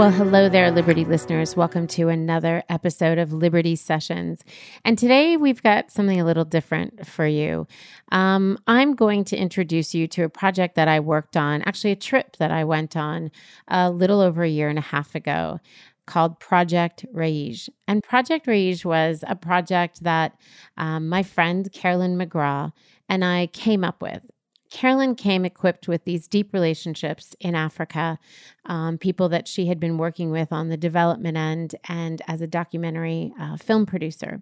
Well, hello there, Liberty listeners. Welcome to another episode of Liberty Sessions. And today we've got something a little different for you. Um, I'm going to introduce you to a project that I worked on, actually, a trip that I went on a little over a year and a half ago called Project Rage. And Project Rage was a project that um, my friend Carolyn McGraw and I came up with. Carolyn came equipped with these deep relationships in Africa, um, people that she had been working with on the development end and as a documentary uh, film producer.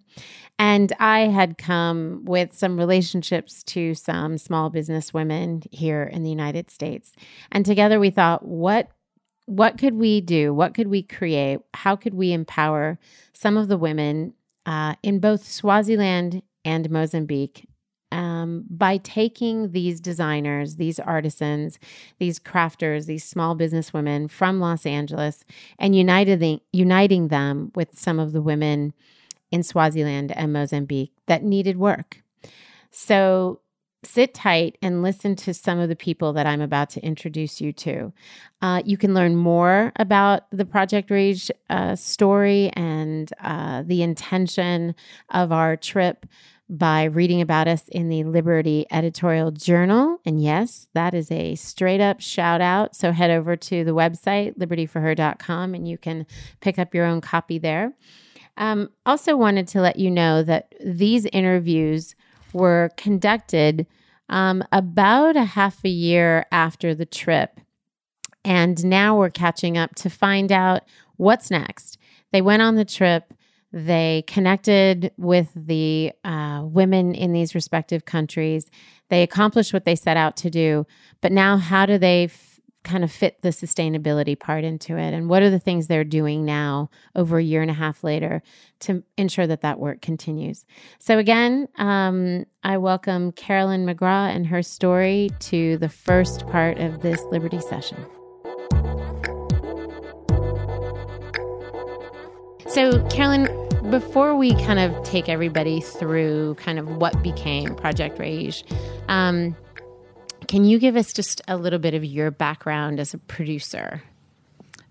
And I had come with some relationships to some small business women here in the United States. And together we thought, what what could we do? What could we create? How could we empower some of the women uh, in both Swaziland and Mozambique um, by taking these designers, these artisans, these crafters, these small business women from Los Angeles and uniting, uniting them with some of the women in Swaziland and Mozambique that needed work. So sit tight and listen to some of the people that I'm about to introduce you to. Uh, you can learn more about the Project Rage uh, story and uh, the intention of our trip by reading about us in the Liberty Editorial Journal. And yes, that is a straight up shout out. So head over to the website, libertyforher.com, and you can pick up your own copy there. Um, also, wanted to let you know that these interviews were conducted um, about a half a year after the trip. And now we're catching up to find out what's next. They went on the trip they connected with the uh, women in these respective countries. They accomplished what they set out to do. But now, how do they f- kind of fit the sustainability part into it? And what are the things they're doing now, over a year and a half later, to ensure that that work continues? So, again, um, I welcome Carolyn McGraw and her story to the first part of this Liberty session. So, Carolyn, before we kind of take everybody through kind of what became Project Rage, um, can you give us just a little bit of your background as a producer?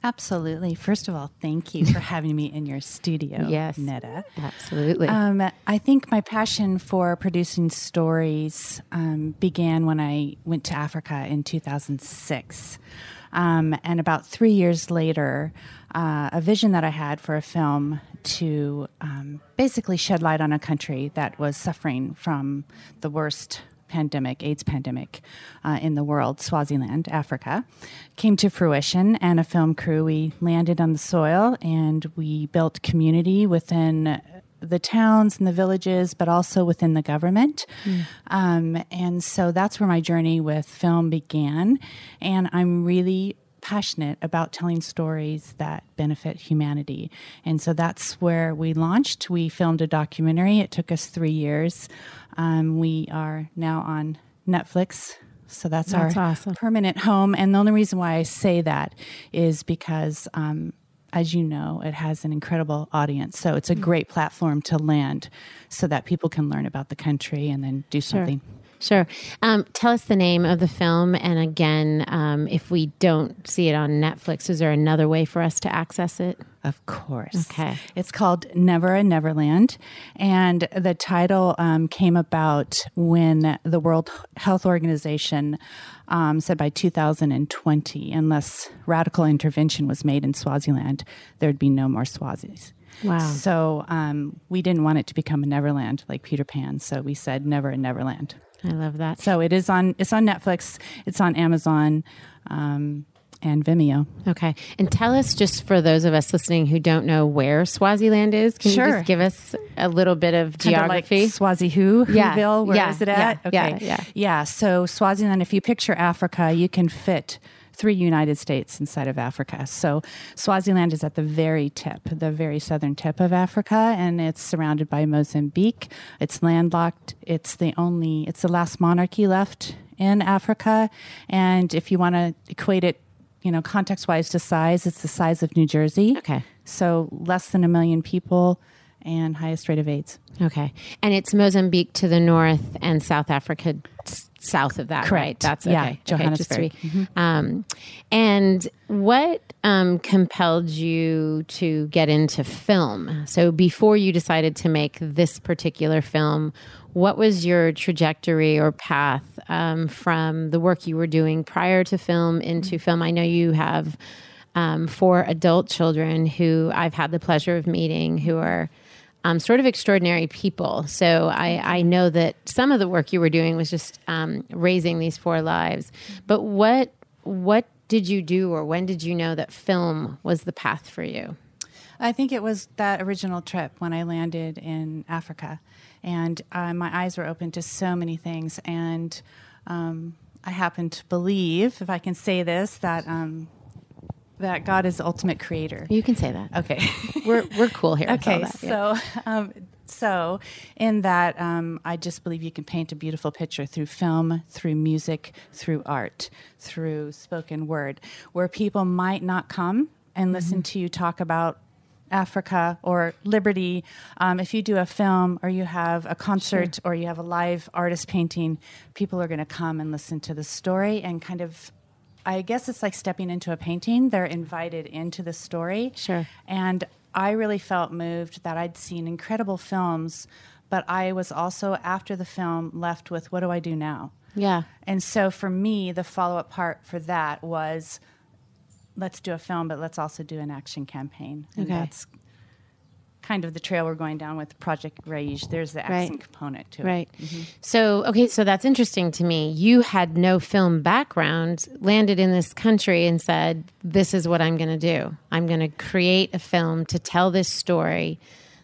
Absolutely. First of all, thank you for having me in your studio, yes, Netta. Absolutely. Um, I think my passion for producing stories um, began when I went to Africa in 2006. Um, and about three years later, uh, a vision that I had for a film to um, basically shed light on a country that was suffering from the worst pandemic, AIDS pandemic uh, in the world, Swaziland, Africa, came to fruition. And a film crew, we landed on the soil and we built community within the towns and the villages, but also within the government. Mm. Um, and so that's where my journey with film began. And I'm really passionate about telling stories that benefit humanity. And so that's where we launched. We filmed a documentary. It took us three years. Um, we are now on Netflix. So that's, that's our awesome. permanent home. And the only reason why I say that is because um, as you know, it has an incredible audience. So it's a mm. great platform to land so that people can learn about the country and then do something. Sure. Sure. Um, tell us the name of the film. And again, um, if we don't see it on Netflix, is there another way for us to access it? Of course. Okay. It's called Never a Neverland. And the title um, came about when the World Health Organization um, said by 2020, unless radical intervention was made in Swaziland, there'd be no more Swazis. Wow. So um, we didn't want it to become a Neverland like Peter Pan. So we said Never a Neverland. I love that. So it is on. It's on Netflix. It's on Amazon. Um, and Vimeo. Okay. And tell us, just for those of us listening who don't know where Swaziland is, can sure. you just give us a little bit of geography? Like Swazi who? Yeah. Whoville? Where yeah. is it at? Yeah. Okay. Yeah. yeah. Yeah. So Swaziland, if you picture Africa, you can fit three United States inside of Africa. So Swaziland is at the very tip, the very southern tip of Africa, and it's surrounded by Mozambique. It's landlocked. It's the only, it's the last monarchy left in Africa. And if you want to equate it, you know, context wise to size, it's the size of New Jersey. Okay. So less than a million people and highest rate of AIDS. Okay. And it's Mozambique to the north and South Africa south of that, right? Correct. That's Yeah, okay. Okay, just to Johannesburg. um, and what um, compelled you to get into film? So before you decided to make this particular film, what was your trajectory or path um, from the work you were doing prior to film into film? I know you have um, four adult children who I've had the pleasure of meeting who are um, sort of extraordinary people. So I, I know that some of the work you were doing was just um, raising these four lives. But what what did you do, or when did you know that film was the path for you? I think it was that original trip when I landed in Africa, and uh, my eyes were open to so many things. And um, I happen to believe, if I can say this, that um, that God is the ultimate creator. You can say that. Okay. We're we're cool here. Okay. that, yeah. So, um, so in that, um, I just believe you can paint a beautiful picture through film, through music, through art, through spoken word, where people might not come and listen to you talk about Africa or liberty. Um, if you do a film or you have a concert or you have a live artist painting, people are going to come and listen to the story and kind of. I guess it's like stepping into a painting. They're invited into the story. Sure. And I really felt moved that I'd seen incredible films, but I was also, after the film, left with what do I do now? yeah. And so for me, the follow up part for that was let's do a film, but let's also do an action campaign. And Okay. that's kind of the trail we're going down with Project Rage. There's the action Right. component to Right. it. Mm-hmm. So, okay, so that's interesting to me. You had no film background, landed in this country and said, This is what I'm going to do. I'm going to create a film to tell this story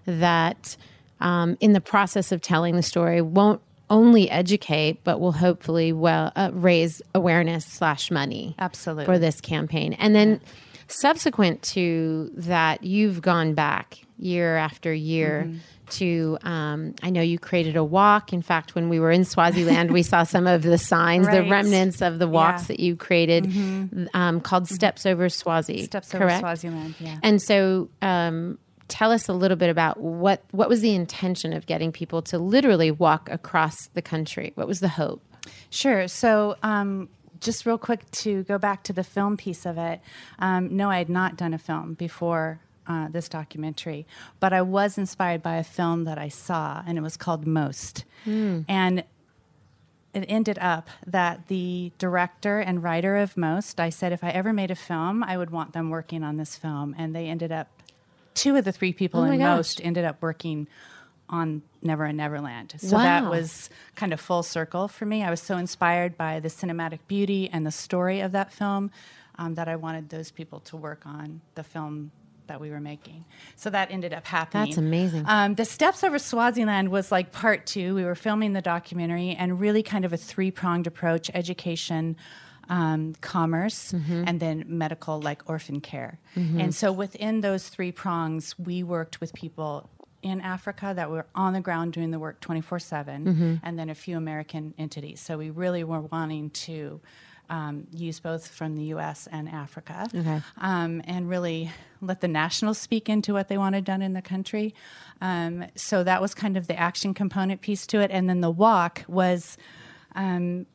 that, um, in the process of telling the story, won't only educate, but will hopefully well uh, raise awareness slash money Absolutely. for this campaign. And then subsequent to that, you've gone back year after year Mm-hmm. to. Um, I know you created a walk. In fact, when we were in Swaziland, we saw some of the signs, the remnants of the walks Yeah. Mm-hmm. that you created, um, called Steps Over Swazi. Steps over correct? Swaziland, yeah. And so, um, tell us a little bit about what what was the intention of getting people to literally walk across the country. What was the hope? Sure. So, um, just real quick to go back to the film piece of it. Um, no, I had not done a film before uh, this documentary, but I was inspired by a film that I saw, and it was called Most. And it ended up that the director and writer of Most, I said, if I ever made a film, I would want them working on this film. And they ended up, two of the three people Oh in gosh. Most ended up working on Never and Neverland. So that was kind of full circle for me. I was so inspired by the cinematic beauty and the story of that film um, that I wanted those people to work on the film that we were making. So that ended up happening. That's amazing. Um, the Steps Over Swaziland was like part two. We were filming the documentary and really kind of a three pronged approach education, um, commerce, Mm-hmm. and then medical, like orphan care. And so within those three prongs, we worked with people in Africa that were on the ground doing the work 24 7, Mm-hmm. and then a few American entities. So we really were wanting to. Um, use both from the U.S. and Africa, Okay. um, and really let the nationals speak into what they wanted done in the country. Um, so that was kind of the action component piece to it. And then the walk was, um,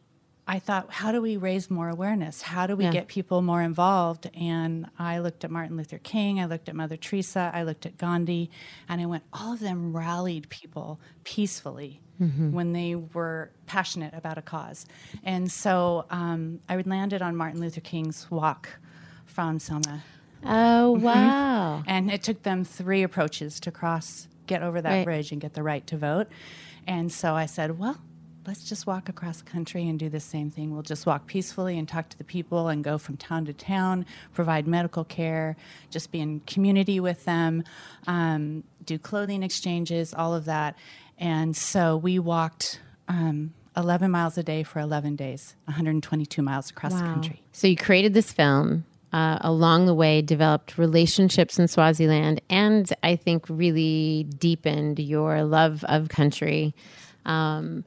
I thought, how do we raise more awareness? How do we Yeah. get people more involved? And I looked at Martin Luther King, I looked at Mother Teresa, I looked at Gandhi, and I went, all of them rallied people peacefully when they were passionate about a cause. And so um, I would landed on Martin Luther King's walk from Selma. Oh wow! And it took them three approaches to cross, get over that Right. bridge, and get the right to vote. And so I said, well, let's just walk across the country and do the same thing. We'll just walk peacefully and talk to the people and go from town to town, provide medical care, just be in community with them, um, do clothing exchanges, all of that. And so we walked um, 11 miles a day for 11 days, 122 miles across wow. the country. So you created this film. Uh, along the way, developed relationships in Swaziland, and I think really deepened your love of country. Um,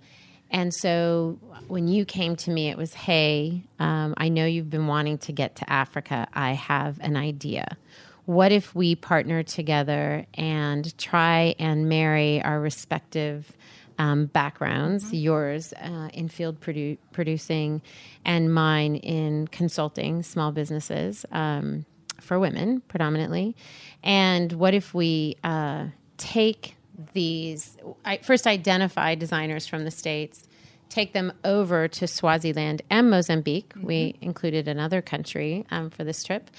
and so when you came to me, it was, hey, um, I know you've been wanting to get to Africa. I have an idea. What if we partner together and try and marry our respective um, backgrounds, mm-hmm. yours uh, in field produ- producing and mine in consulting small businesses um, for women predominantly? And what if we uh, take these I first identify designers from the states take them over to Swaziland and Mozambique. Mm-hmm. We included another country um, for this trip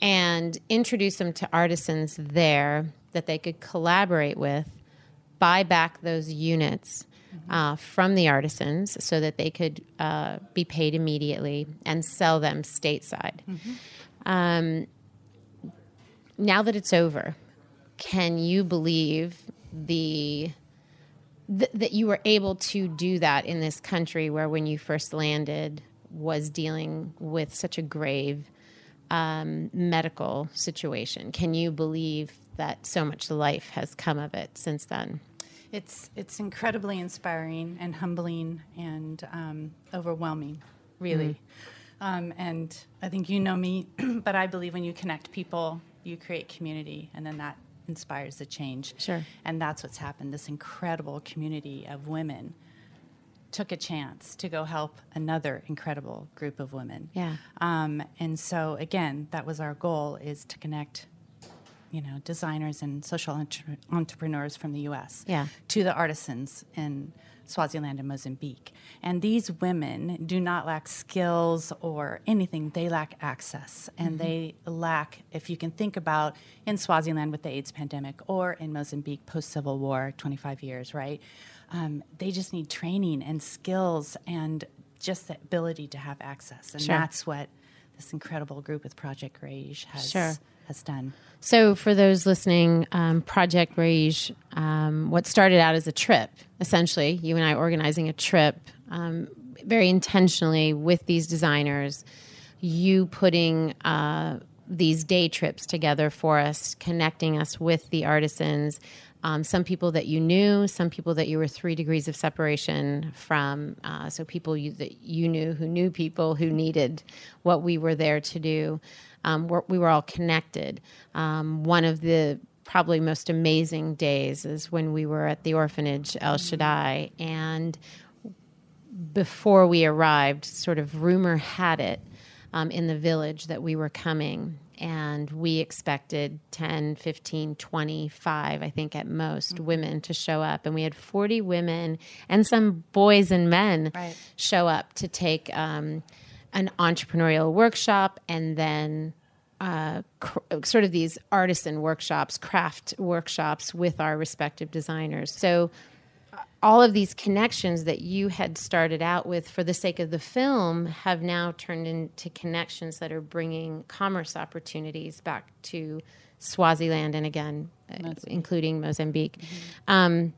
and introduce them to artisans there that they could collaborate with, buy back those units uh, from the artisans so that they could uh, be paid immediately and sell them stateside. Mm-hmm. Um, now that it's over, can you believe the th- that you were able to do that in this country where when you first landed was dealing with such a grave um, medical situation. Can you believe that so much life has come of it since then? It's it's incredibly inspiring and humbling and um, overwhelming, really. Mm. Um, and I think you know me, but I believe when you connect people, you create community, and then that inspires the change. Sure. And that's what's happened. This incredible community of women took a chance to go help another incredible group of women. Yeah. Um, and so again, that was our goal: is to connect, you know, designers and social entre- entrepreneurs from the U.S. Yeah. to the artisans in Swaziland and Mozambique. And these women do not lack skills or anything, they lack access. And mm-hmm. they lack, if you can think about in Swaziland with the AIDS pandemic or in Mozambique post Civil War, 25 years, right? Um, they just need training and skills and just the ability to have access. And sure. that's what this incredible group with Project Rage has, sure. has done. So, for those listening, um, Project Rage, um, what started out as a trip, essentially, you and I organizing a trip um, very intentionally with these designers, you putting uh, these day trips together for us, connecting us with the artisans. Um, some people that you knew, some people that you were three degrees of separation from. Uh, so people you, that you knew who knew people who needed what we were there to do um, we're, we were all connected. Um, one of the probably most amazing days is when we were at the orphanage El Shaddai, and before we arrived, sort of rumor had it um, in the village that we were coming. And we expected 10, 15, 25, I think at most, mm-hmm. women to show up. And we had 40 women and some boys and men right. show up to take um, an entrepreneurial workshop and then uh, cr- sort of these artisan workshops, craft workshops with our respective designers. So, all of these connections that you had started out with for the sake of the film have now turned into connections that are bringing commerce opportunities back to Swaziland and again, uh, including Mozambique. Mm-hmm. Um,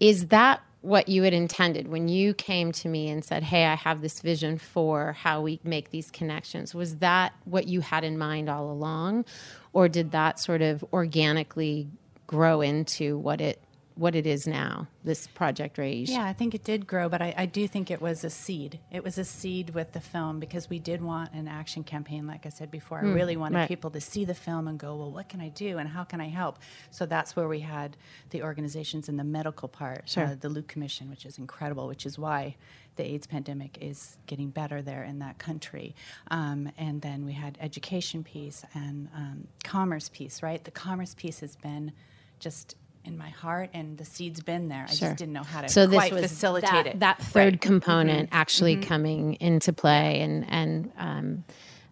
is that what you had intended when you came to me and said, Hey, I have this vision for how we make these connections. Was that what you had in mind all along? Or did that sort of organically grow into what it what it is now, this Project Rage. Yeah, I think it did grow, but I, I, do think it was a seed. It was a seed with the film because we did want an action campaign, like I said before. Mm, I really wanted right. people to see the film and go, well, what can I do and how can I help? So that's where we had the organizations in the medical part, sure. uh, the Luke Commission, which is incredible, which is why the AIDS pandemic is getting better there in that country. Um, and then we had education piece and um, commerce piece, right? The commerce piece has been just in my heart, and the seed's been there. I sure. just didn't know how to so this was facilitate that, it. That third right. component mm-hmm. actually mm-hmm. coming into play and and um,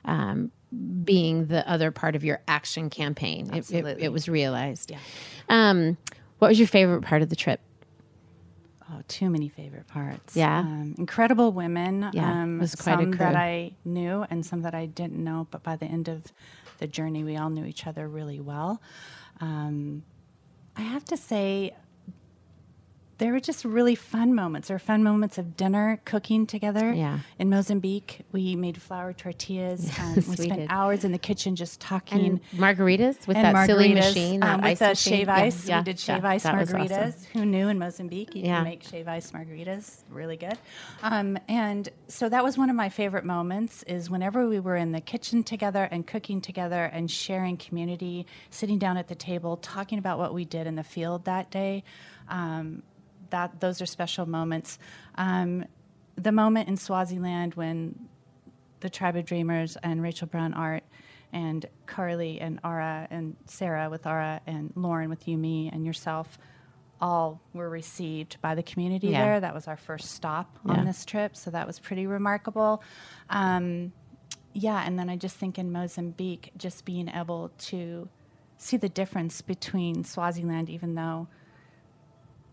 um, being the other part of your action campaign. It, it, it, was realized. Yeah. Um, what was your favorite part of the trip? Oh, too many favorite parts. Yeah. Um, incredible women. Yeah, um, it was quite some a crew. that I knew and some that I didn't know, but by the end of the journey, we all knew each other really well. Um, I have to say, they were just really fun moments. There were fun moments of dinner, cooking together. Yeah. In Mozambique, we made flour tortillas. and we we spent did. hours in the kitchen just talking. And margaritas with and that silly margaritas, machine, that um, with the shave Yeah, ice. yeah, we did yeah, shave ice that was awesome. margaritas. Who knew in Mozambique you Yeah. can make shave ice margaritas? Really good. Um, and so that was one of my favorite moments. Is whenever we were in the kitchen together and cooking together and sharing community, sitting down at the table, talking about what we did in the field that day. Um, that those are special moments. Um, the moment in Swaziland when the Tribe of Dreamers and Rachel Brown Art and Carly and Ara and Sarah with Aura and Lauren with you, me, and yourself all were received by the community Yeah. there. That was our first stop Yeah. on this trip, so that was pretty remarkable. Um, yeah, and then I just think in Mozambique, just being able to see the difference between Swaziland, even though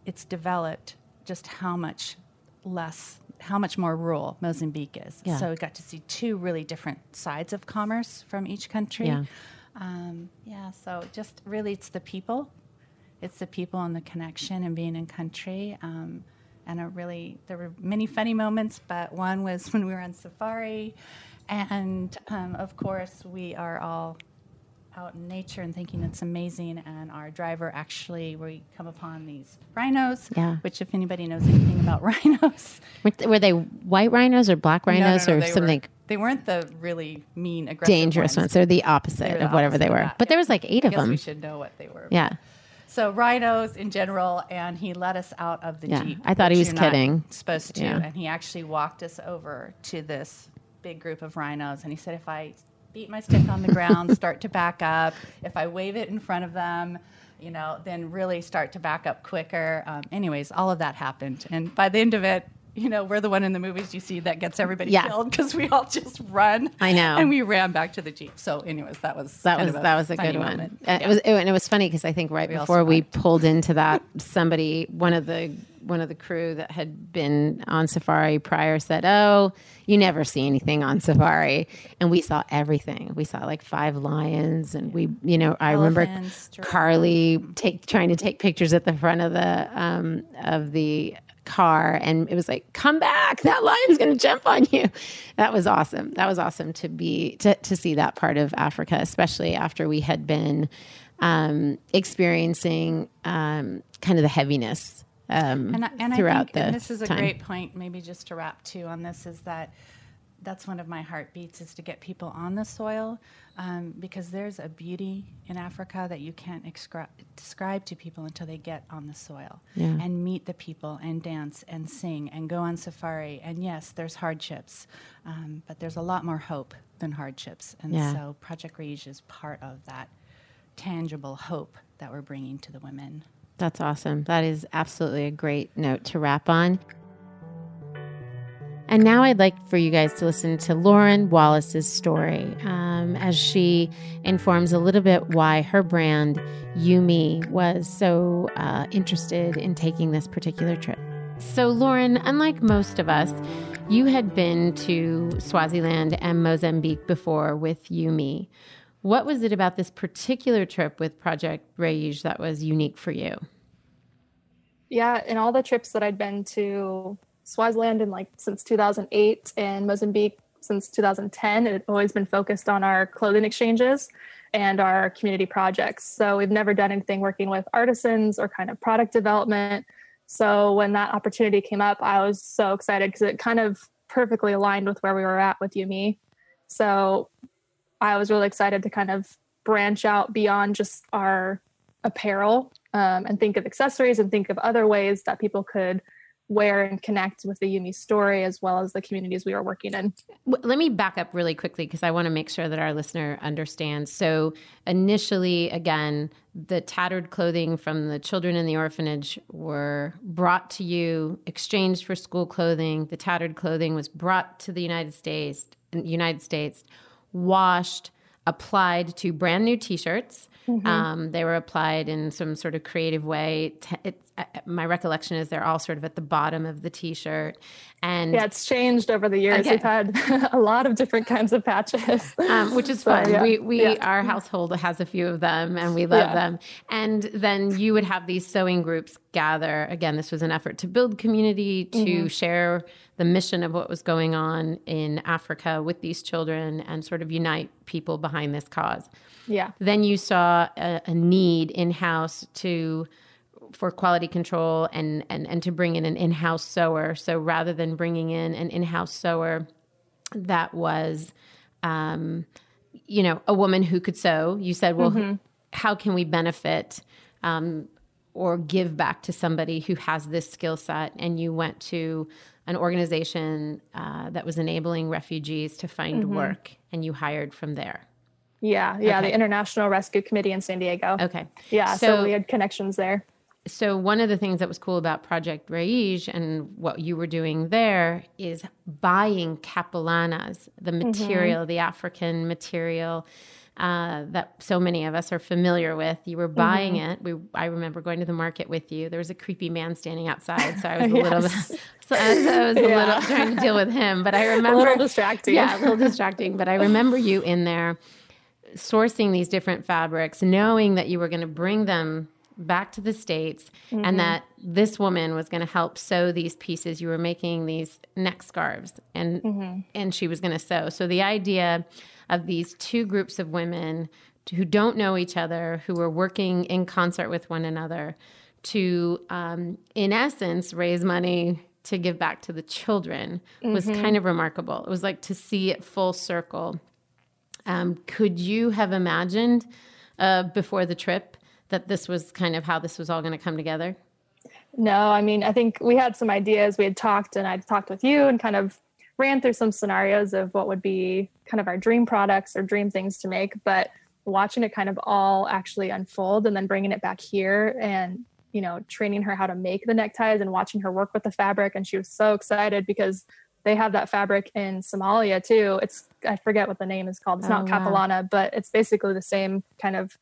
it's developed, just how much less, how much more rural Mozambique is. Yeah. So we got to see two really different sides of commerce from each country. Yeah. Um, yeah, so just really it's the people. It's the people and the connection and being in country. Um, and a really, there were many funny moments, but one was when we were on safari. And um, of course, we are all out in nature and thinking it's amazing. And our driver actually, we come upon these rhinos, Yeah. which, if anybody knows anything about rhinos, Were, th- were they white rhinos or black No, no, rhinos no, or they were- something they weren't the really mean, aggressive dangerous ones? They're the opposite They the of whatever they opposite of were. But there was like eight I of guess them. we should know what they were. Yeah. So rhinos in general, and he let us out of the Yeah, jeep. I thought he was kidding. Supposed to, Yeah. and he actually walked us over to this big group of rhinos, and he said, if I beat my stick on the ground, start to back up. If I wave it in front of them, you know, then really start to back up quicker. Um, anyways, all of that happened, and by the end of it. You know, we're the one in the movies you see that gets everybody Yeah. killed because we all just run. I know. and we ran back to the jeep. So, anyways, that was That was that was a good one. moment. And it was and it was funny because I think right We before we pulled into that, somebody one of the one of the crew that had been on safari prior said, "Oh, you never see anything on safari," and we saw everything. We saw like five lions, and we, you know, I remember Elephants. Carly take trying to take pictures at the front of the um, of the car and it was like come back that lion's going to jump on you that was awesome that was awesome to be to, to see that part of africa especially after we had been um, experiencing um, kind of the heaviness um, and, I- and throughout I think, the and this is a time. great point, maybe just to wrap too on this, is that that's one of my heartbeats is to get people on the soil um, because there's a beauty in Africa that you can't excri- describe to people until they get on the soil Yeah. and meet the people and dance and sing and go on safari. And yes, there's hardships, um, but there's a lot more hope than hardships. And Yeah. so Project Rage is part of that tangible hope that we're bringing to the women. That's awesome. That is absolutely a great note to wrap on. And now I'd like for you guys to listen to Lauren Wallace's story um, as she informs a little bit why her brand, Yumi, was so uh, interested in taking this particular trip. So, Lauren, unlike most of us, you had been to Swaziland and Mozambique before with Yumi. What was it about this particular trip with Project Rage that was unique for you? Yeah, in all the trips that I'd been to Swaziland in like since 2008 and Mozambique since 2010, it had always been focused on our clothing exchanges and our community projects. So we've never done anything working with artisans or kind of product development. So when that opportunity came up, I was so excited because it kind of perfectly aligned with where we were at with Yumi. So I was really excited to kind of branch out beyond just our apparel um, and think of accessories and think of other ways that people could wear and connect with the Yumi story as well as the communities we were working in. Let me back up really quickly because I want to make sure that our listener understands. So, initially, again, the tattered clothing from the children in the orphanage were brought to you, exchanged for school clothing. The tattered clothing was brought to the United States, United States, washed, applied to brand new T-shirts. Um, they were applied in some sort of creative way. T- it my recollection is they're all sort of at the bottom of the t-shirt and yeah it's changed over the years okay. we've had a lot of different kinds of patches um, which is so, fun yeah. we, we yeah. our household has a few of them and we love yeah. them and then you would have these sewing groups gather again this was an effort to build community to mm-hmm. share the mission of what was going on in africa with these children and sort of unite people behind this cause yeah then you saw a, a need in-house to for quality control and, and, and to bring in an in house sewer. So rather than bringing in an in house sewer that was, um, you know, a woman who could sew, you said, well, mm-hmm. how can we benefit um, or give back to somebody who has this skill set? And you went to an organization uh, that was enabling refugees to find mm-hmm. work and you hired from there. Yeah, yeah, okay. the International Rescue Committee in San Diego. Okay. Yeah, so, so we had connections there so one of the things that was cool about Project Raiz and what you were doing there is buying capulanas, the mm-hmm. material, mm-hmm. the African material uh, that so many of us are familiar with. You were buying mm-hmm. it. We, I remember going to the market with you. There was a creepy man standing outside, so I was a yes. little, so I was, I was yeah. a little trying to deal with him. But I remember a little distracting. Yeah, a little distracting. But I remember you in there sourcing these different fabrics, knowing that you were going to bring them back to the States mm-hmm. and that this woman was going to help sew these pieces. You were making these neck scarves and mm-hmm. and she was going to sew. So the idea of these two groups of women who don't know each other, who are working in concert with one another to, um, in essence, raise money to give back to the children mm-hmm. was kind of remarkable. It was like to see it full circle. Um, could you have imagined uh, before the trip that this was kind of how this was all going to come together? No, I mean, I think we had some ideas. We had talked, and I'd talked with you and kind of ran through some scenarios of what would be kind of our dream products or dream things to make. But watching it kind of all actually unfold and then bringing it back here and you know training her how to make the neckties and watching her work with the fabric and she was so excited because they have that fabric in Somalia too. It's I forget what the name is called. It's oh, not capulana, but it's basically the same kind of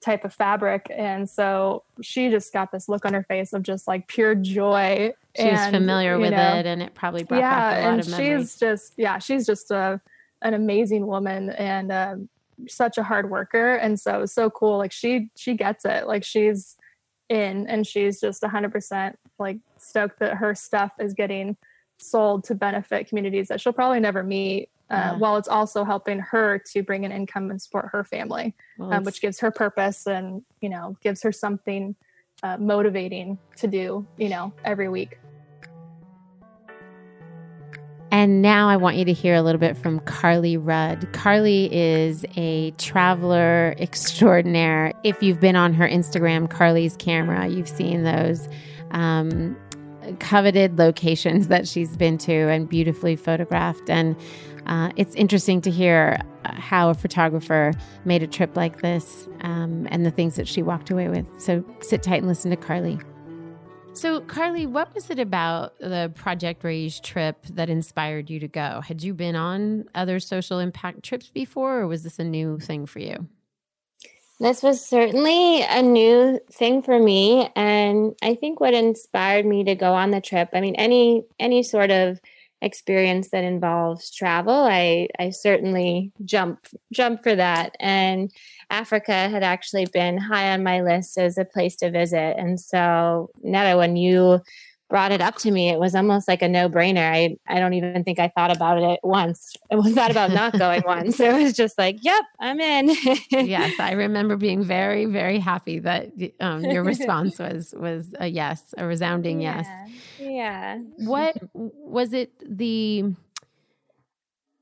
type of fabric. And so she just got this look on her face of just like pure joy. She was familiar with know, it and it probably brought yeah, back a lot of memories. She's just, yeah, she's just a, an amazing woman and um, such a hard worker. And so it was so cool. Like she, she gets it. Like she's in and she's just a hundred percent like stoked that her stuff is getting sold to benefit communities that she'll probably never meet uh, yeah. while it's also helping her to bring an income and support her family, well, um, which gives her purpose and you know gives her something uh, motivating to do you know every week. And now I want you to hear a little bit from Carly Rudd. Carly is a traveler extraordinaire. If you've been on her Instagram, Carly's camera, you've seen those. Um, coveted locations that she's been to and beautifully photographed. And uh, it's interesting to hear uh, how a photographer made a trip like this um, and the things that she walked away with. So sit tight and listen to Carly. So, Carly, what was it about the Project Rage trip that inspired you to go? Had you been on other social impact trips before, or was this a new thing for you? This was certainly a new thing for me, and I think what inspired me to go on the trip. I mean, any any sort of experience that involves travel, I I certainly jump jump for that. And Africa had actually been high on my list as a place to visit. And so Netta, when you brought it up to me, it was almost like a no brainer. I, I don't even think I thought about it once. I thought about not going once. It was just like, yep, I'm in. yes, I remember being very, very happy that um, your response was was a yes, a resounding yeah. yes. Yeah. What was it? The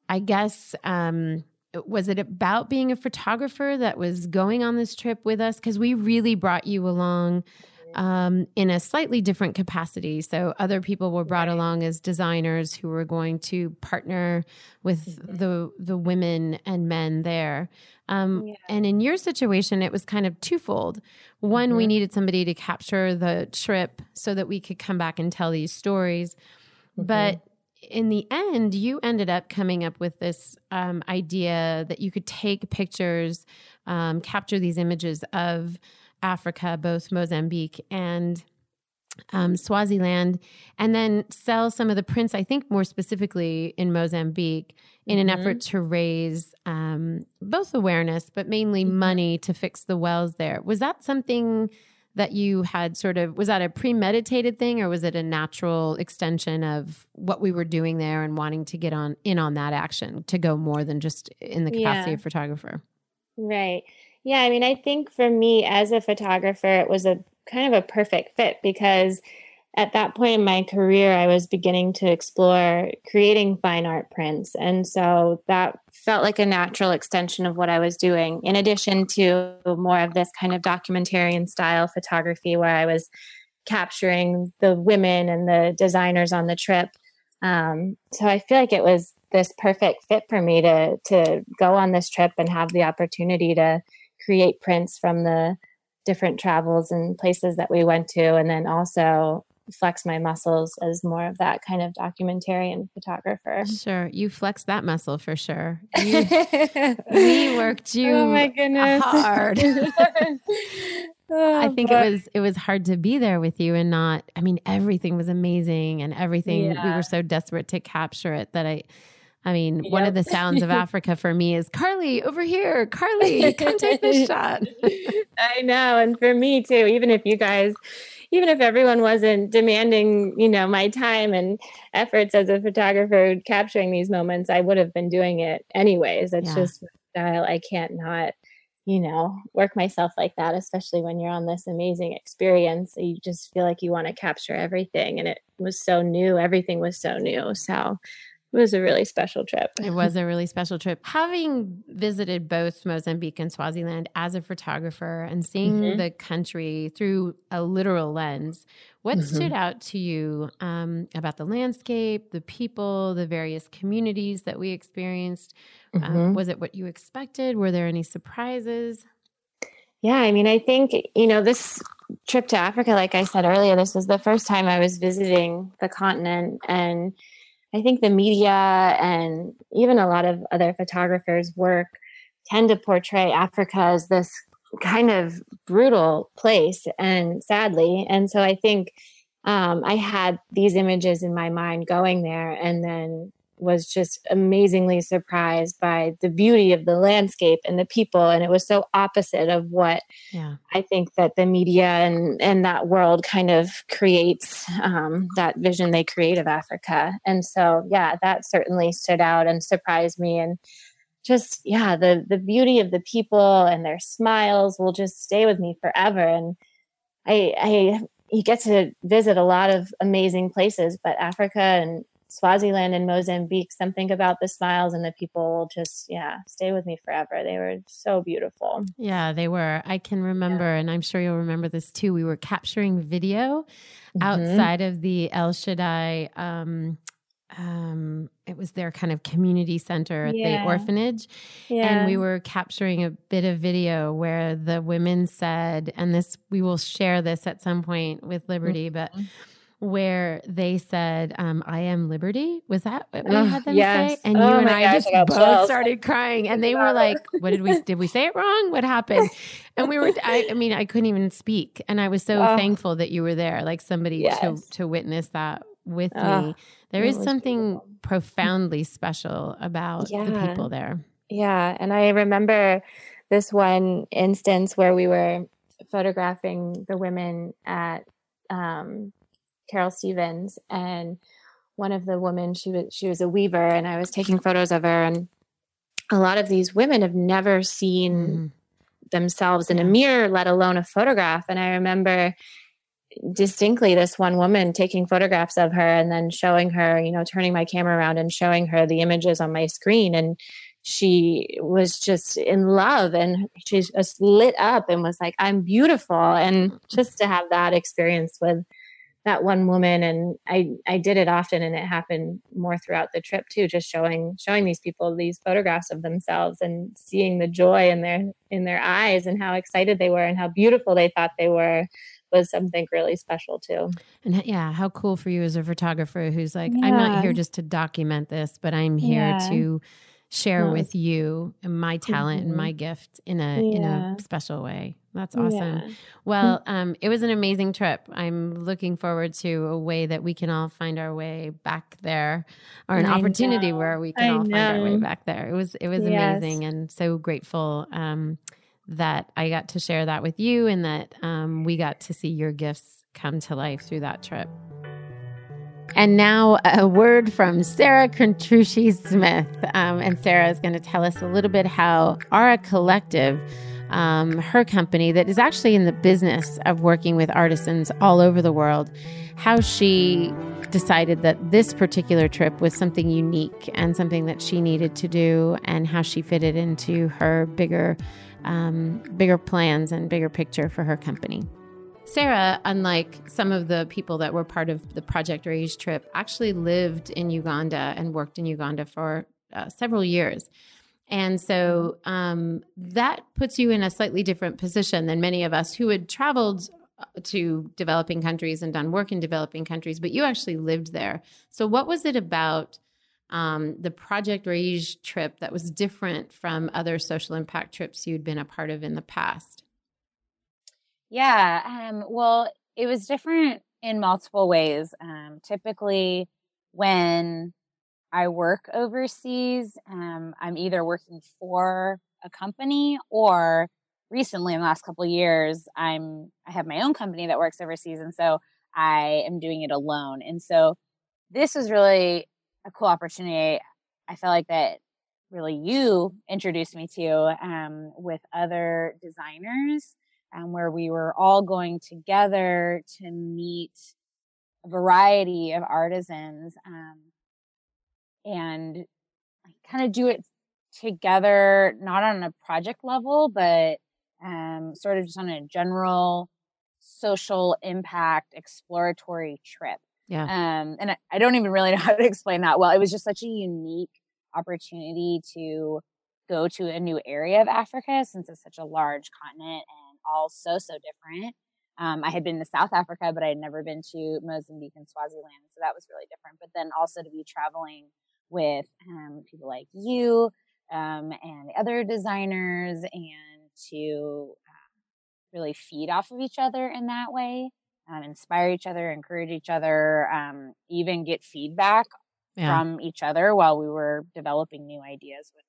I guess. Um, was it about being a photographer that was going on this trip with us? Because we really brought you along um, in a slightly different capacity. So other people were brought along as designers who were going to partner with mm-hmm. the the women and men there. Um, yeah. And in your situation, it was kind of twofold. One, mm-hmm. we needed somebody to capture the trip so that we could come back and tell these stories. Mm-hmm. But in the end, you ended up coming up with this um, idea that you could take pictures, um, capture these images of Africa, both Mozambique and um, Swaziland, and then sell some of the prints, I think more specifically in Mozambique, in an Mhm. effort to raise um, both awareness, but mainly Mhm. money to fix the wells there. Was that something that you had sort of, was that a premeditated thing or was it a natural extension of what we were doing there and wanting to get on in on that action to go more than just in the capacity Yeah. of photographer? Right. Yeah. I mean, I think for me as a photographer, it was a kind of a perfect fit because at that point in my career, I was beginning to explore creating fine art prints. And so that felt like a natural extension of what I was doing, in addition to more of this kind of documentarian style photography where I was capturing the women and the designers on the trip. Um, so I feel like it was this perfect fit for me to to go on this trip and have the opportunity to create prints from the different travels and places that we went to, and then also flex my muscles as more of that kind of documentarian photographer. Sure. You flexed that muscle for sure. You, we worked you oh my goodness hard. Oh, I think it was it was hard to be there with you and not I mean everything was amazing and everything we were so desperate to capture it that I I mean one of the sounds of Africa for me is Carly over here Carly come take this shot I know. And for me too, even if you guys, even if everyone wasn't demanding, you know, my time and efforts as a photographer capturing these moments, I would have been doing it anyways. It's Yeah. just style. I can't not, you know, work myself like that, especially when you're on this amazing experience. You just feel like you want to capture everything. And it was so new. Everything was so new. So it was a really special trip. It was a really special trip. Having visited both Mozambique and Swaziland as a photographer and seeing Mhm. the country through a literal lens, what Mhm. stood out to you um, about the landscape, the people, the various communities that we experienced? Um, Mhm. was it what you expected? Were there any surprises? Yeah, I mean, I think, you know, this trip to Africa, like I said earlier, this was the first time I was visiting the continent. And I think the media and even a lot of other photographers' work tend to portray Africa as this kind of brutal place, and sadly. And so I think um, I had these images in my mind going there and then was just amazingly surprised by the beauty of the landscape and the people. And it was so opposite of what Yeah. I think that the media and, and that world kind of creates um, that vision they create of Africa. And so, yeah, that certainly stood out and surprised me. And just, yeah, the, the beauty of the people and their smiles will just stay with me forever. And I, I, you get to visit a lot of amazing places, but Africa and Swaziland and Mozambique, something about the smiles and the people just, yeah, stay with me forever. They were so beautiful. Yeah, they were. I can remember, and I'm sure you'll remember this too. We were capturing video Mhm. outside of the El Shaddai. Um, um, it was their kind of community center at the Yeah. orphanage. And we were capturing a bit of video where the women said, and this, we will share this at some point with Liberty, but Mm-hmm. Where they said, um, I am Liberty. Was that what we had them yes. say? And Oh you and I gosh, just I both started crying. And they were like, what did we, did we say it wrong? What happened? And we were, I, I mean, I couldn't even speak. And I was so Oh. thankful that you were there, like somebody Yes. to, to witness that with Oh, me. There is something beautiful. profoundly special about the people there. Yeah, and I remember this one instance where we were photographing the women at um, Carol Stevens, and one of the women she was she was a weaver, and I was taking photos of her, and a lot of these women have never seen Mhm. themselves in a mirror, let alone a photograph. And I remember distinctly this one woman taking photographs of her and then showing her, you know, turning my camera around and showing her the images on my screen. And she was just in love and she just lit up and was like, I'm beautiful. And just to have that experience with that one woman and I, I did it often and it happened more throughout the trip too, just showing showing these people these photographs of themselves and seeing the joy in their in their eyes and how excited they were and how beautiful they thought they were was something really special too. And yeah, how cool for you as a photographer who's like, I'm not here just to document this, but I'm here Yeah. to share with you my talent Mhm. and my gift in a in a special way. That's awesome. Yeah. Well, um, it was an amazing trip. I'm looking forward to a way that we can all find our way back there, or an I opportunity know. where we can I all find our way back there. It was it was Yes. amazing, and so grateful um, that I got to share that with you, and that um, we got to see your gifts come to life through that trip. And now a word from Sarah Contrucci Smith. Um, and Sarah is going to tell us a little bit how Aura Collective, um, her company that is actually in the business of working with artisans all over the world, how she decided that this particular trip was something unique and something that she needed to do, and how she fitted into her bigger, um, bigger plans and bigger picture for her company. Sarah, unlike some of the people that were part of the Project Rage trip, actually lived in Uganda and worked in Uganda for uh, several years. And so um, that puts you in a slightly different position than many of us who had traveled uh, to developing countries and done work in developing countries, but you actually lived there. So, what was it about um, the Project Rage trip that was different from other social impact trips you'd been a part of in the past? Yeah. Um, well, it was different in multiple ways. Um, typically, when I work overseas, um, I'm either working for a company or recently in the last couple of years, I'm I have my own company that works overseas, and so I am doing it alone. And so this was really a cool opportunity. I felt like that really you introduced me to um, with other designers um, where we were all going together to meet a variety of artisans um, and kind of do it together, not on a project level, but um, sort of just on a general social impact exploratory trip. Yeah. Um, and I, I don't even really know how to explain that well. It was just such a unique opportunity to go to a new area of Africa since it's such a large continent and all so, so different. Um, I had been to South Africa, but I had never been to Mozambique and Swaziland. So that was really different. But then also to be traveling with um, people like you um, and the other designers and to uh, really feed off of each other in that way, um, inspire each other, encourage each other, um, even get feedback Yeah. from each other while we were developing new ideas with.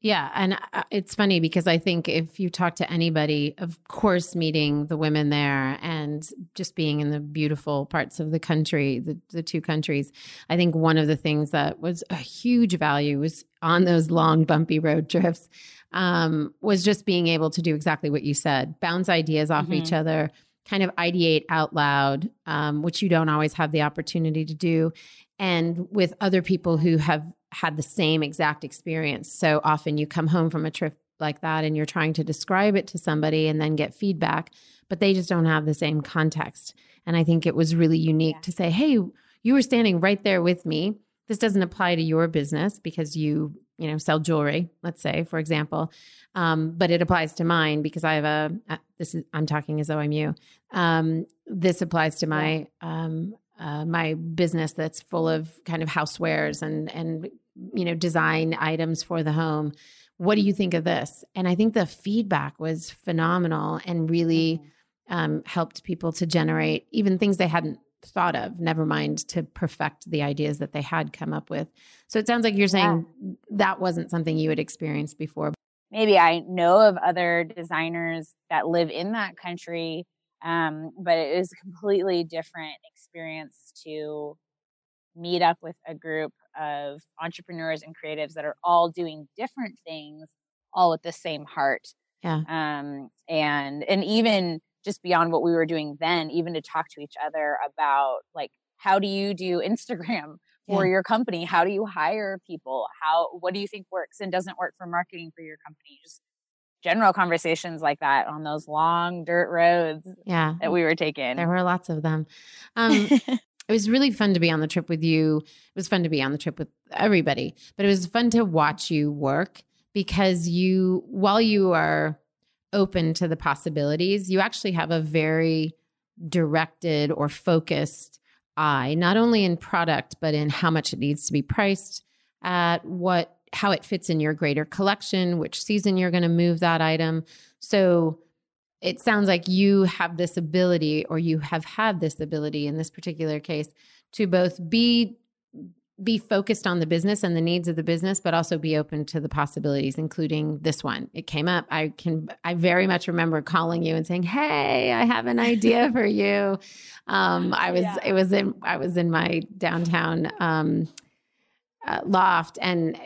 Yeah, and uh, it's funny because I think if you talk to anybody, of course, meeting the women there and just being in the beautiful parts of the country, the, the two countries, I think one of the things that was a huge value was on those long, bumpy road trips um, was just being able to do exactly what you said bounce ideas off each other, kind of ideate out loud, um, which you don't always have the opportunity to do, and with other people who have had the same exact experience. So often you come home from a trip like that and you're trying to describe it to somebody and then get feedback, but they just don't have the same context. And I think it was really unique to say, hey, you were standing right there with me. This doesn't apply to your business because you, you know, sell jewelry, let's say, for example. Um, but it applies to mine because I have a, uh, this is, I'm talking as though I'm you. Um, this applies to my, um, uh, my business that's full of kind of housewares and and you know design items for the home. What do you think of this? And i think the feedback was phenomenal and really um, helped people to generate even things they hadn't thought of never mind to perfect the ideas that they had come up with. So it sounds like you're saying that wasn't something you had experienced before. Maybe I know of other designers that live in that country, um, but it is a completely different experience to meet up with a group of entrepreneurs and creatives that are all doing different things, all with the same heart. Yeah. Um, and and even just beyond what we were doing then, even to talk to each other about like how do you do Instagram for Yeah. your company? How do you hire people? How what do you think works and doesn't work for marketing for your company? Just general conversations like that on those long dirt roads yeah that we were taking. there were lots of them um, it was really fun to be on the trip with you. It was fun to be on the trip with everybody, but it was fun to watch you work because you, while you are open to the possibilities, you actually have a very directed or focused eye, not only in product, but in how much it needs to be priced at what how it fits in your greater collection, which season you're going to move that item. So it sounds like you have this ability, or you have had this ability in this particular case, to both be be focused on the business and the needs of the business but also be open to the possibilities including this one it came up i can i very much remember calling you and saying hey i have an idea for you um i was yeah. it was in i was in my downtown um uh, loft and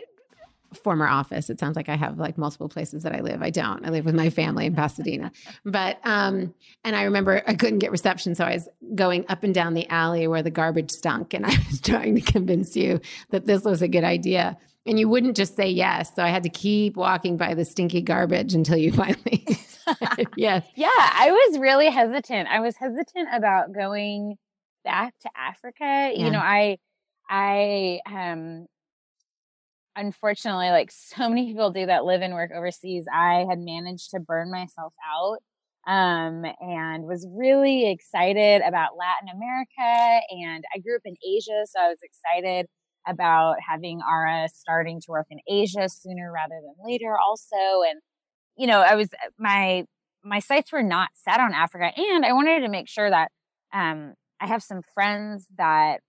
former office. It sounds like I have like multiple places that I live. I don't. I live with my family in Pasadena. But um and I remember I couldn't get reception so I was going up and down the alley where the garbage stunk and I was trying to convince you that this was a good idea. And you wouldn't just say yes. So I had to keep walking by the stinky garbage until you finally yes. Yeah, I was really hesitant. I was hesitant about going back to Africa. Yeah. You know, I I um unfortunately, like so many people do that live and work overseas, I had managed to burn myself out um, and was really excited about Latin America. And I grew up in Asia, so I was excited about having Aura starting to work in Asia sooner rather than later, also. And, you know, I was, uh, my, my sights were not set on Africa. And I wanted to make sure that um, I have some friends that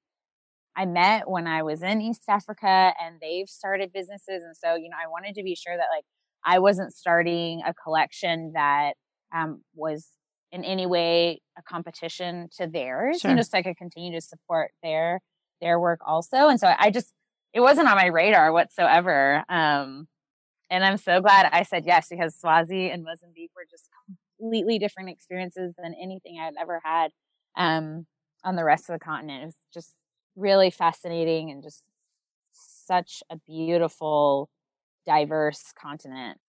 I met when I was in East Africa and they've started businesses. And so, you know, I wanted to be sure that like I wasn't starting a collection that um, was in any way a competition to theirs, sure. you know, so I could continue to support their their work also. And so I just it wasn't on my radar whatsoever. Um, and I'm so glad I said yes because Swazi and Mozambique were just completely different experiences than anything I'd ever had um, on the rest of the continent. It was just really fascinating and just such a beautiful, diverse continent.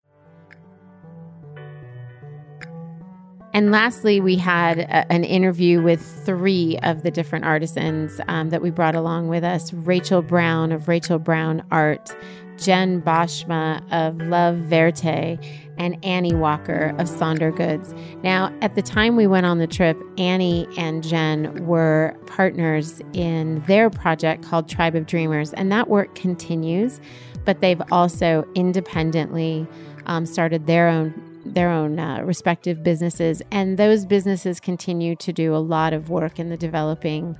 And lastly, we had a, an interview with three of the different artisans um, that we brought along with us Rachel Brown of Rachel Brown Art, Jen Boschma of Love Verte, and Annie Walker of Sonder Goods. Now, at the time we went on the trip, Annie and Jen were partners in their project called Tribe of Dreamers, and that work continues, but they've also independently um, started their own their own uh, respective businesses and those businesses continue to do a lot of work in the developing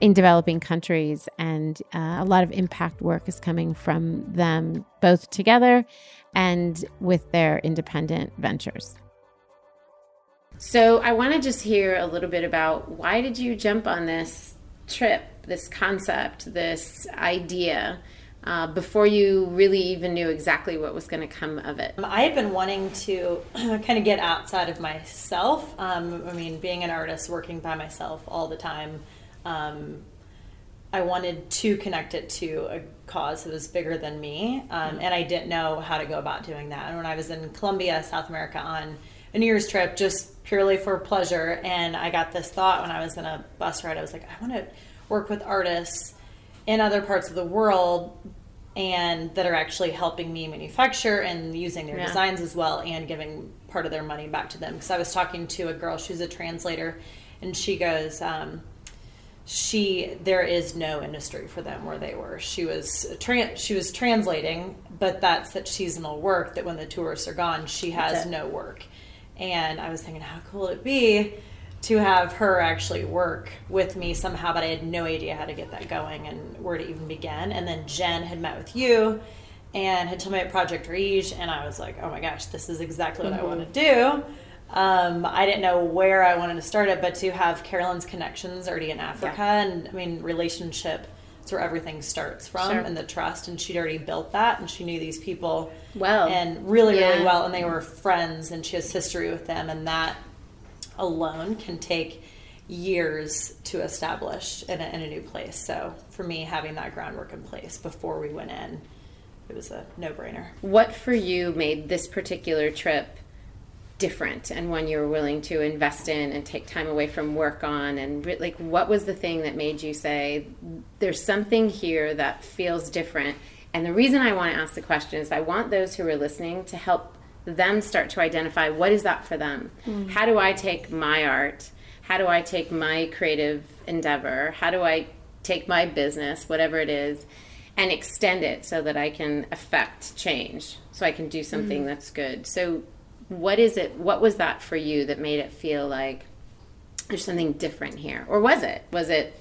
in developing countries and uh, a lot of impact work is coming from them both together and with their independent ventures. So I want to just hear a little bit about why did you jump on this trip, this concept, this idea uh, before you really even knew exactly what was going to come of it? I had been wanting to kind of get outside of myself. Um, I mean, being an artist, working by myself all the time, um, I wanted to connect it to a cause that was bigger than me, um, and I didn't know how to go about doing that. And when I was in Colombia, South America, on a New Year's trip, just purely for pleasure, and I got this thought when I was in a bus ride. I was like, I want to work with artists in other parts of the world and that are actually helping me manufacture and using their yeah. designs as well and giving part of their money back to them because i was talking to a girl she's a translator and she goes um, she there is no industry for them where they were. She was tra- she was translating, but that's that seasonal work. That when the tourists are gone, she has no work. And I was thinking, how cool would it be to have her actually work with me somehow? But I had no idea how to get that going and where to even begin. And then Jen had met with you and had told me about Project Rage, and I was like, oh my gosh, this is exactly what mm-hmm. I want to do. Um, I didn't know where I wanted to start it, but to have Carolyn's connections already in Africa, yeah. and I mean, relationship, it's where everything starts from, sure. and the trust. And she'd already built that, and she knew these people well, and really, yeah. really well, and they were friends, and she has history with them, and that alone can take years to establish in a, in a new place. So for me, having that groundwork in place before we went in, it was a no brainer. What for you made this particular trip? Different and one you were willing to invest in and take time away from work on? And re- like what was the thing that made you say there's something here that feels different and the reason i want to ask the question is i want those who are listening to help them start to identify what is that for them. Mm. how do i take my art? How do i take my creative endeavor? How do i take my business whatever it is and extend it so that i can affect change so i can do something mm. that's good? So what is it? What was that for you that made it feel like there's something different here, or was it? Was it?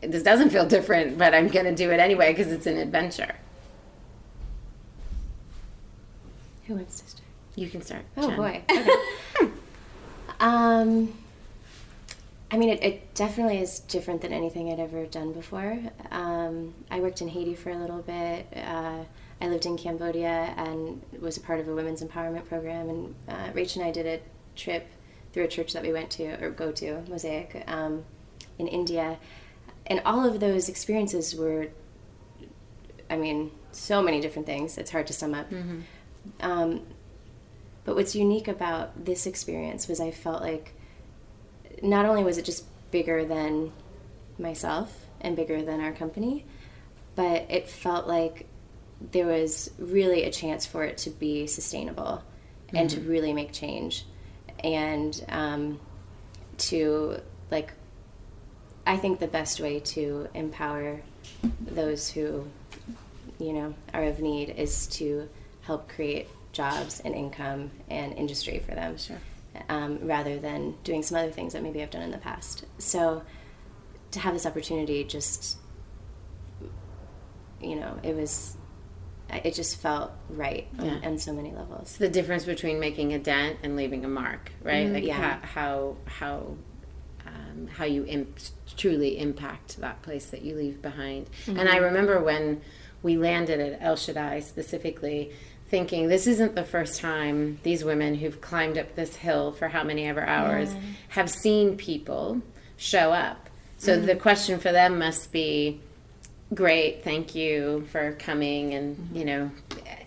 This doesn't feel different, but I'm going to do it anyway because it's an adventure. Who wants to start? You can start. Oh Jen. boy. Okay. um, I mean, it, it definitely is different than anything I'd ever done before. Um, I worked in Haiti for a little bit. Uh, I lived in Cambodia and was a part of a women's empowerment program. And uh, Rach and I did a trip through a church that we went to or go to, Mosaic, um, in India. And all of those experiences were, I mean, so many different things. It's hard to sum up. Um, but what's unique about this experience was I felt like not only was it just bigger than myself and bigger than our company, but it felt like there was really a chance for it to be sustainable and to really make change and um, to like i think the best way to empower those who you know are of need is to help create jobs and income and industry for them Sure. um, rather than doing some other things that maybe I've done in the past. So to have this opportunity just you know it was it just felt right on, Yeah. on so many levels the difference between making a dent and leaving a mark, right? Mm-hmm. like yeah. how how how, um, how you imp- truly impact that place that you leave behind. And I mm-hmm. remember when we landed at El Shaddai specifically. Thinking this isn't the first time these women who've climbed up this hill for how many ever hours have seen people show up. So mm-hmm. the question for them must be, great thank you for coming and you know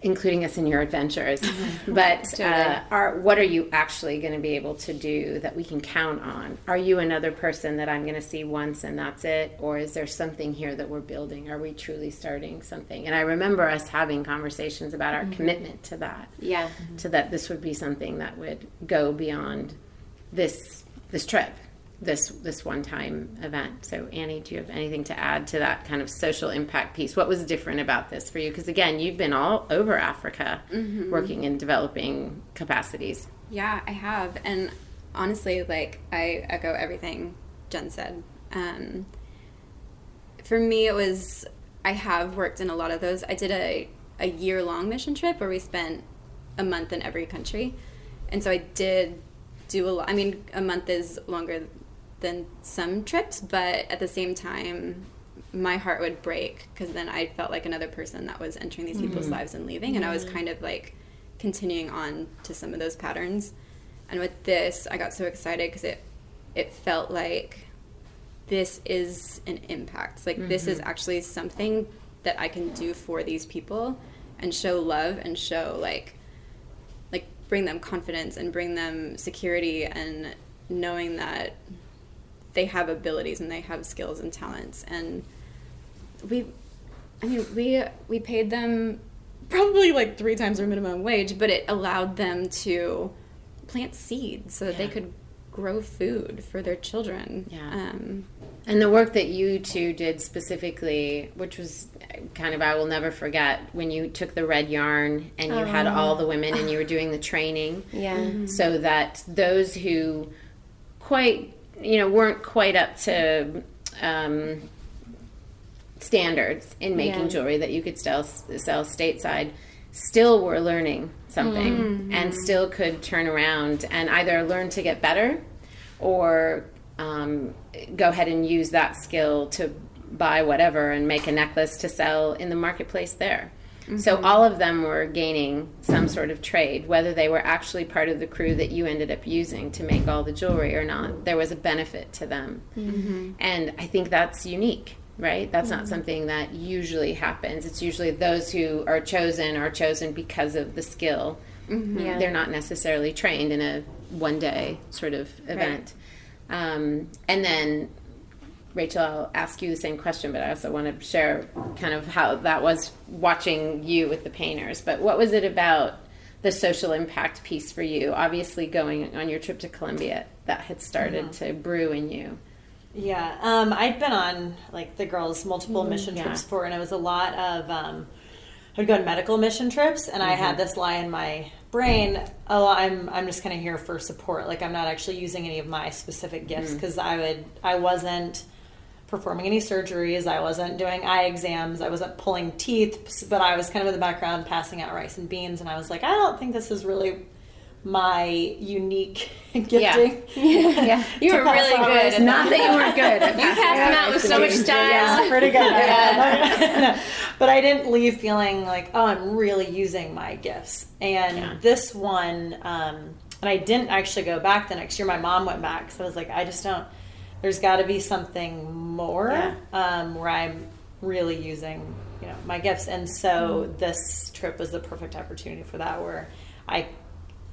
including us in your adventures. But uh, are what are you actually going to be able to do that we can count on? Are you another person that i'm going to see once and that's it? Or is there something here that we're building? Are we truly starting something? And i remember us having conversations about our commitment to that. Yeah. To that this would be something that would go beyond this this trip this this one time event so annie do you have anything to add to that kind of social impact piece what was different about this for you because again you've been all over africa working in developing capacities Yeah, I have. And honestly, like, I echo everything Jen said. Um, for me, it was, I have worked in a lot of those. I did a, a year long mission trip where we spent a month in every country. And so I did do a lot. I mean, a month is longer than some trips, but at the same time, my heart would break because then I felt like another person that was entering these people's mm. lives and leaving. And I was mm. kind of like continuing on to some of those patterns. And with this, I got so excited because it it felt like this is an impact. Like this is mm-hmm. actually something that I can do for these people and show love and show like like bring them confidence and bring them security and knowing that they have abilities and they have skills and talents and we I mean we we paid them probably like three times their minimum wage, but it allowed them to plant seeds so that they could grow food for their children. Yeah. Um, and the work that you two did specifically which was kind of i will never forget when you took the red yarn and you had all the women and you were doing the training yeah so that those who quite you know weren't quite up to um, standards in making Yeah. jewelry that you could still sell stateside still were learning something and still could turn around and either learn to get better or um, go ahead and use that skill to buy whatever and make a necklace to sell in the marketplace there. So mm-hmm. all of them were gaining some sort of trade, whether they were actually part of the crew that you ended up using to make all the jewelry or not. There was a benefit to them, mm-hmm. and I think that's unique, right? That's not mm-hmm. something that usually happens. It's usually those who are chosen are chosen because of the skill. Yeah. They're not necessarily trained in a one day sort of event. Um, and then Rachel, I'll ask you the same question, but I also want to share kind of how that was watching you with the painters. But what was it about the social impact piece for you? Obviously, going on your trip to Colombia, that had started to brew in you. Yeah, um, I'd been on like the girls multiple mission yeah. trips before, and it was a lot of um, would go on medical mission trips, and I had this lie in my brain. Oh, I'm I'm just kind of here for support. Like I'm not actually using any of my specific gifts because I would I wasn't performing any surgeries. I wasn't doing eye exams. I wasn't pulling teeth, but I was kind of in the background passing out rice and beans. And I was like, I don't think this is really my unique gifting. Yeah, you were really good. Not that you weren't good. You passed them out with so much style. Yeah, pretty good. Yeah. but I didn't leave feeling like, oh, I'm really using my gifts. And this one, um, and I didn't actually go back the next year. My mom went back, so I was like, I just don't. There's got to be something more Yeah. um, where I'm really using, you know, my gifts. And so this trip was the perfect opportunity for that, where I,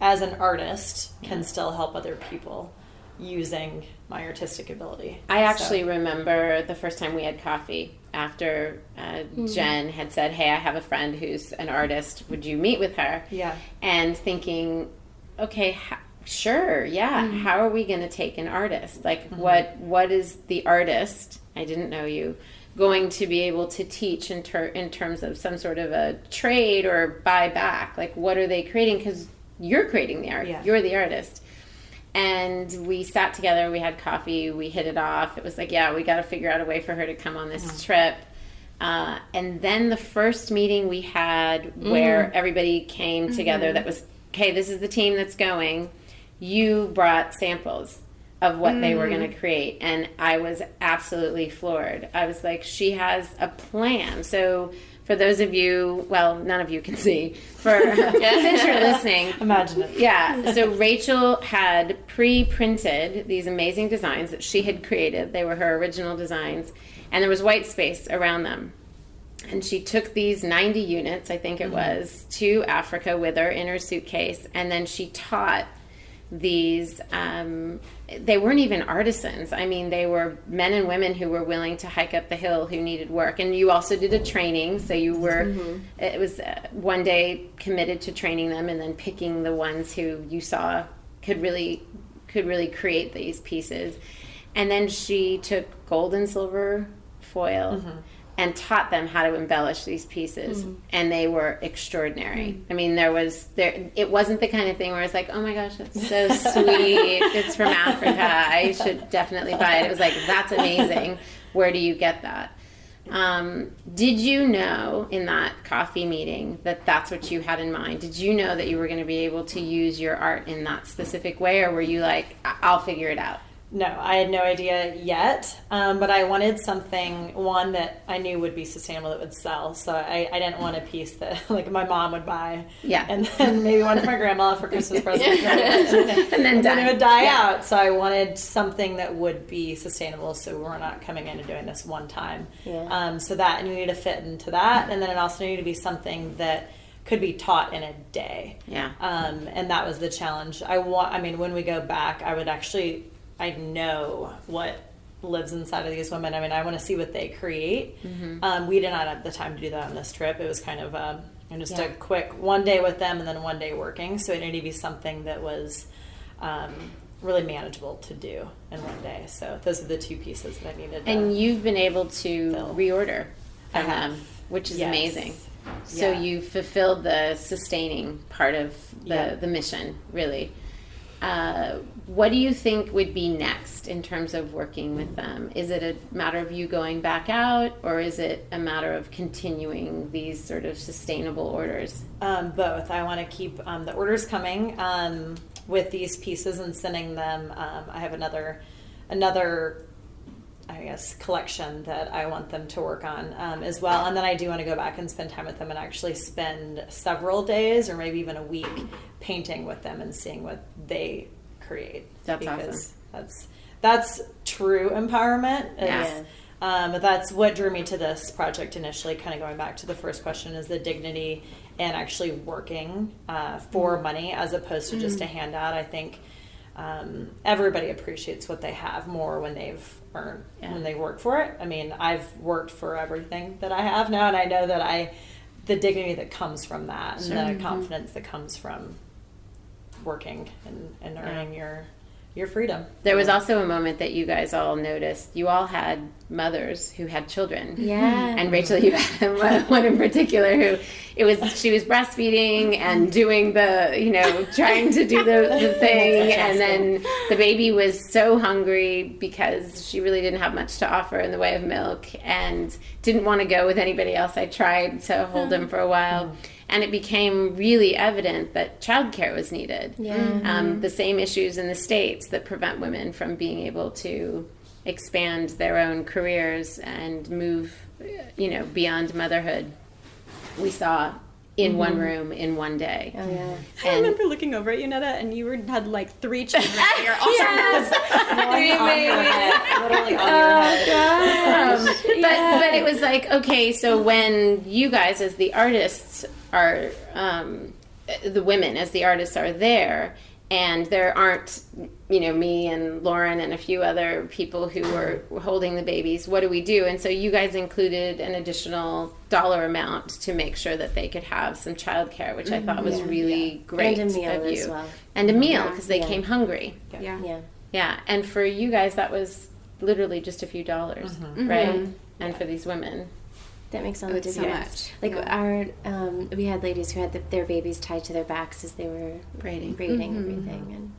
as an artist, can still help other people using my artistic ability. I actually So- remember the first time we had coffee after uh, Jen had said, Hey, I have a friend who's an artist. Would you meet with her? Yeah. And thinking, Okay, ha- sure, yeah. Mm-hmm. How are we going to take an artist? Like, mm-hmm. what what is the artist? I didn't know you. Going to be able to teach in, ter- in terms of some sort of a trade or buy back? Like, what are they creating? Because you're creating the art, Yeah. you're the artist and we sat together we had coffee we hit it off it was like yeah we got to figure out a way for her to come on this uh-huh. trip uh, and then the first meeting we had where mm. everybody came together mm-hmm. that was okay this is the team that's going you brought samples of what they were going to mm. create and i was absolutely floored i was like she has a plan so for those of you well none of you can see for since you're listening Imagine it. yeah. So Rachel had pre-printed these amazing designs that she had created. They were her original designs, and there was white space around them. And she took these 90 units, I think it mm. was, to Africa with her in her suitcase, and then she taught these um, they weren't even artisans. I mean they were men and women who were willing to hike up the hill who needed work. And you also did a training. So you were it was uh, one day committed to training them and then picking the ones who you saw could really could really create these pieces. And then she took gold and silver foil and taught them how to embellish these pieces and they were extraordinary. I mean there was there it wasn't the kind of thing where it's like oh my gosh that's so sweet. It's from africa. I should definitely buy it. It was like that's amazing. Where do you get that? Um, did you know in that coffee meeting that that's what you had in mind? Did you know that you were going to be able to use your art in that specific way, or were you like, I'll figure it out? No, I had no idea yet, um, but I wanted something one that I knew would be sustainable that would sell. So I, I didn't want a piece that like my mom would buy, Yeah. and then maybe one for my grandma for Christmas present, and then and then done. it would die Yeah. out. So I wanted something that would be sustainable, so we're not coming in and doing this one time. Yeah. Um, so that and you need to fit into that, and then it also needed to be something that could be taught in a day. Yeah. Um, and that was the challenge. I want. I mean, when we go back, I would actually. I know what lives inside of these women. I mean, I want to see what they create. Um, we did not have the time to do that on this trip. It was kind of um, just a quick one day with them and then one day working. So it needed to be something that was um, really manageable to do in one day. So those are the two pieces that I needed. to- And you've been able to Fill. reorder from them, which is Yes. amazing. So Yeah. you fulfilled the sustaining part of the, Yeah. the mission, really. Uh, what do you think would be next in terms of working with them? Is it a matter of you going back out, or is it a matter of continuing these sort of sustainable orders? Um, both. I want to keep um, the orders coming um, with these pieces and sending them. Um, I have another another I guess collection that I want them to work on um, as well, and then I do want to go back and spend time with them and actually spend several days or maybe even a week painting with them and seeing what they create. That's awesome. That's that's true empowerment. Yeah. Um, but that's what drew me to this project initially. Kind of going back to the first question is the dignity and actually working uh, for Mm-hmm. money as opposed to just a handout. I think um, everybody appreciates what they have more when they've earned Yeah. when they work for it. I mean, I've worked for everything that I have now, and I know that I the dignity that comes from that and Mm-hmm. the confidence that comes from working and, and earning your your freedom. There was also a moment that you guys all noticed. You all had mothers who had children. Yeah. And Rachel, you had one- one in particular who it was she was breastfeeding and doing the you know trying to do the, the thing, and then the baby was so hungry because she really didn't have much to offer in the way of milk and didn't want to go with anybody else. I tried to hold him for a while. Mm. And it became really evident that childcare was needed Yeah. um, the same issues in the states that prevent women from being able to expand their own careers and move, you know, beyond motherhood. We saw in one room in one day. Oh yeah. I remember looking over at you, Netta, and you were, had like three children. and You're also Literally on your head. Literally on your head. Um, but but it was like okay, so when you guys as the artists are um, the women as the artists are there, and there aren't you know me and Lauren and a few other people who were holding the babies. What do we do? And so you guys included an additional dollar amount to make sure that they could have some childcare, which I thought was mm-hmm. really great And a meal of you. as well. And a meal because they Yeah. came hungry. Yeah. Yeah. Yeah, and for you guys, that was literally just a few dollars, mm-hmm. right? Mm-hmm. And for these women, That makes all Oh, the it's so difference. much. Like our, um, we had ladies who had the, their babies tied to their backs as they were braiding. braiding mm-hmm. everything, and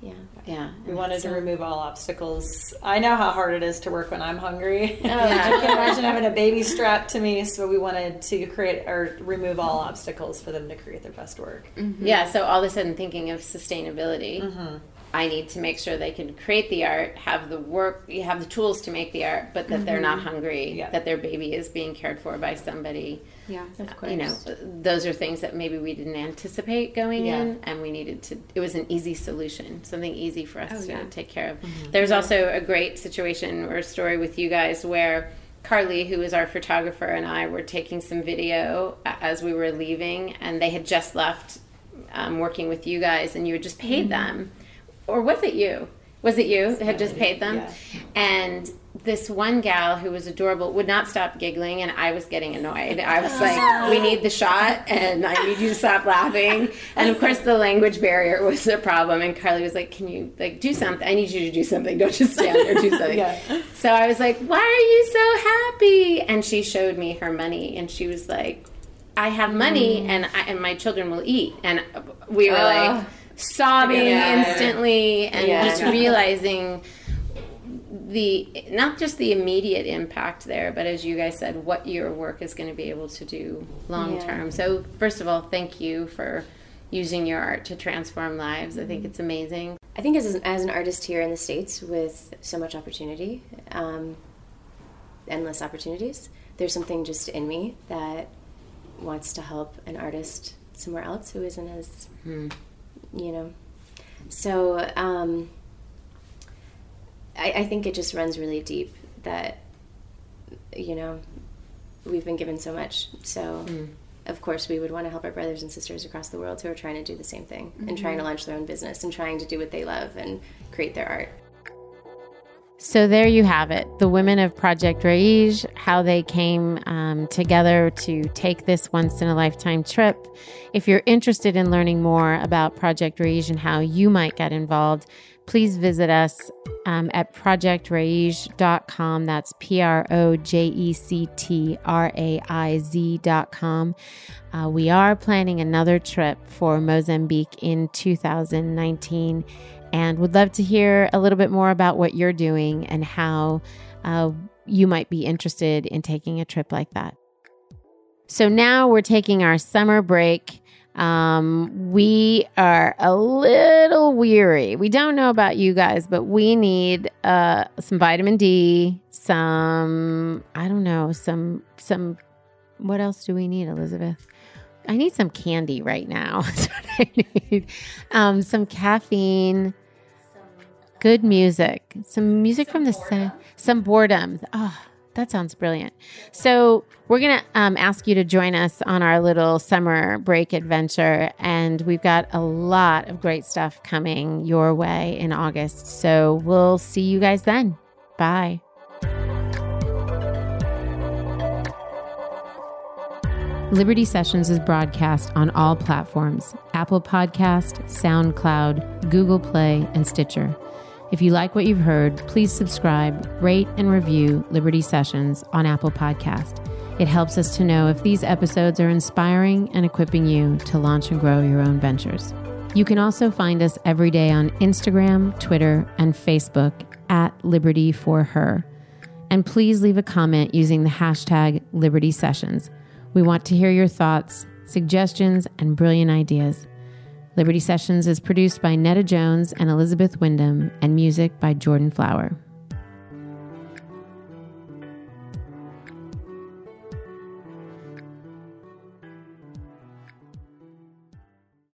yeah. Yeah, We wanted to remove all obstacles. I know how hard it is to work when I'm hungry. Oh, I can imagine having a baby strapped to me, so we wanted to create or remove all obstacles for them to create their best work. Mm-hmm. yeah. So all of a sudden, thinking of sustainability, mm-hmm. I need to make sure they can create the art, have the work, you have the tools to make the art, but that they're not mm-hmm. hungry, Yeah. that their baby is being cared for by somebody. Yeah. Of uh, course. You know, those are things that maybe we didn't anticipate going Yeah. in, and we needed to. It was an easy solution, something easy for us Oh, to yeah. take care of. Mm-hmm. There's also a great situation or story with you guys where Carly, who is our photographer, and I were taking some video as we were leaving, and they had just left um, working with you guys, and you had just paid mm-hmm. them, or was it you? Was it you that had just paid them? Yeah. And this one gal who was adorable would not stop giggling, and I was getting annoyed. I was like, "We need the shot, and I need you to stop laughing." And of course, the language barrier was a problem. And Carly was like, "Can you like do something? I need you to do something. Don't just stand there. Do something." Yeah. So I was like, "Why are you so happy?" And she showed me her money, and she was like, "I have money, mm. and I, and my children will eat." And we were like sobbing Yeah. instantly, and Yeah. just realizing the not just the immediate impact there, but as you guys said, what your work is going to be able to do long Yeah. term. So first of all, thank you for using your art to transform lives. I think it's amazing. I think as an, as an artist here in the states with so much opportunity, um, endless opportunities, there's something just in me that wants to help an artist somewhere else who isn't as, you know. So um, I, I think it just runs really deep that, you know, we've been given so much. So, of course, we would want to help our brothers and sisters across the world who are trying to do the same thing and trying to launch their own business and trying to do what they love and create their art. So there you have it. The women of Project Rage, how they came um, together to take this once in a lifetime trip. If you're interested in learning more about Project Rage and how you might get involved, please visit us um, at projectraige.com. That's P R O J E C T R A I Z.com. Uh, we are planning another trip for Mozambique in 2019 and would love to hear a little bit more about what you're doing and how uh, you might be interested in taking a trip like that. So now we're taking our summer break. Um, we are a little weary. We don't know about you guys, but we need uh, some vitamin D, some I don't know, some some. What else do we need, Elizabeth? I need some candy right now. That's what I need. Um, some caffeine, good music, some music from the set, some boredom. Oh, that sounds brilliant. So we're gonna um, ask you to join us on our little summer break adventure, and we've got a lot of great stuff coming your way in August. So we'll see you guys then. Bye. Liberty Sessions is broadcast on all platforms Apple Podcast, SoundCloud, Google Play, and Stitcher. If you like what you've heard, please subscribe, rate, and review Liberty Sessions on Apple Podcast. It helps us to know if these episodes are inspiring and equipping you to launch and grow your own ventures. You can also find us every day on Instagram, Twitter, and Facebook at Liberty for Her. And please leave a comment using the hashtag Liberty Sessions. We want to hear your thoughts, suggestions, and brilliant ideas. Liberty Sessions is produced by Netta Jones and Elizabeth Wyndham, and music by Jordan Flower.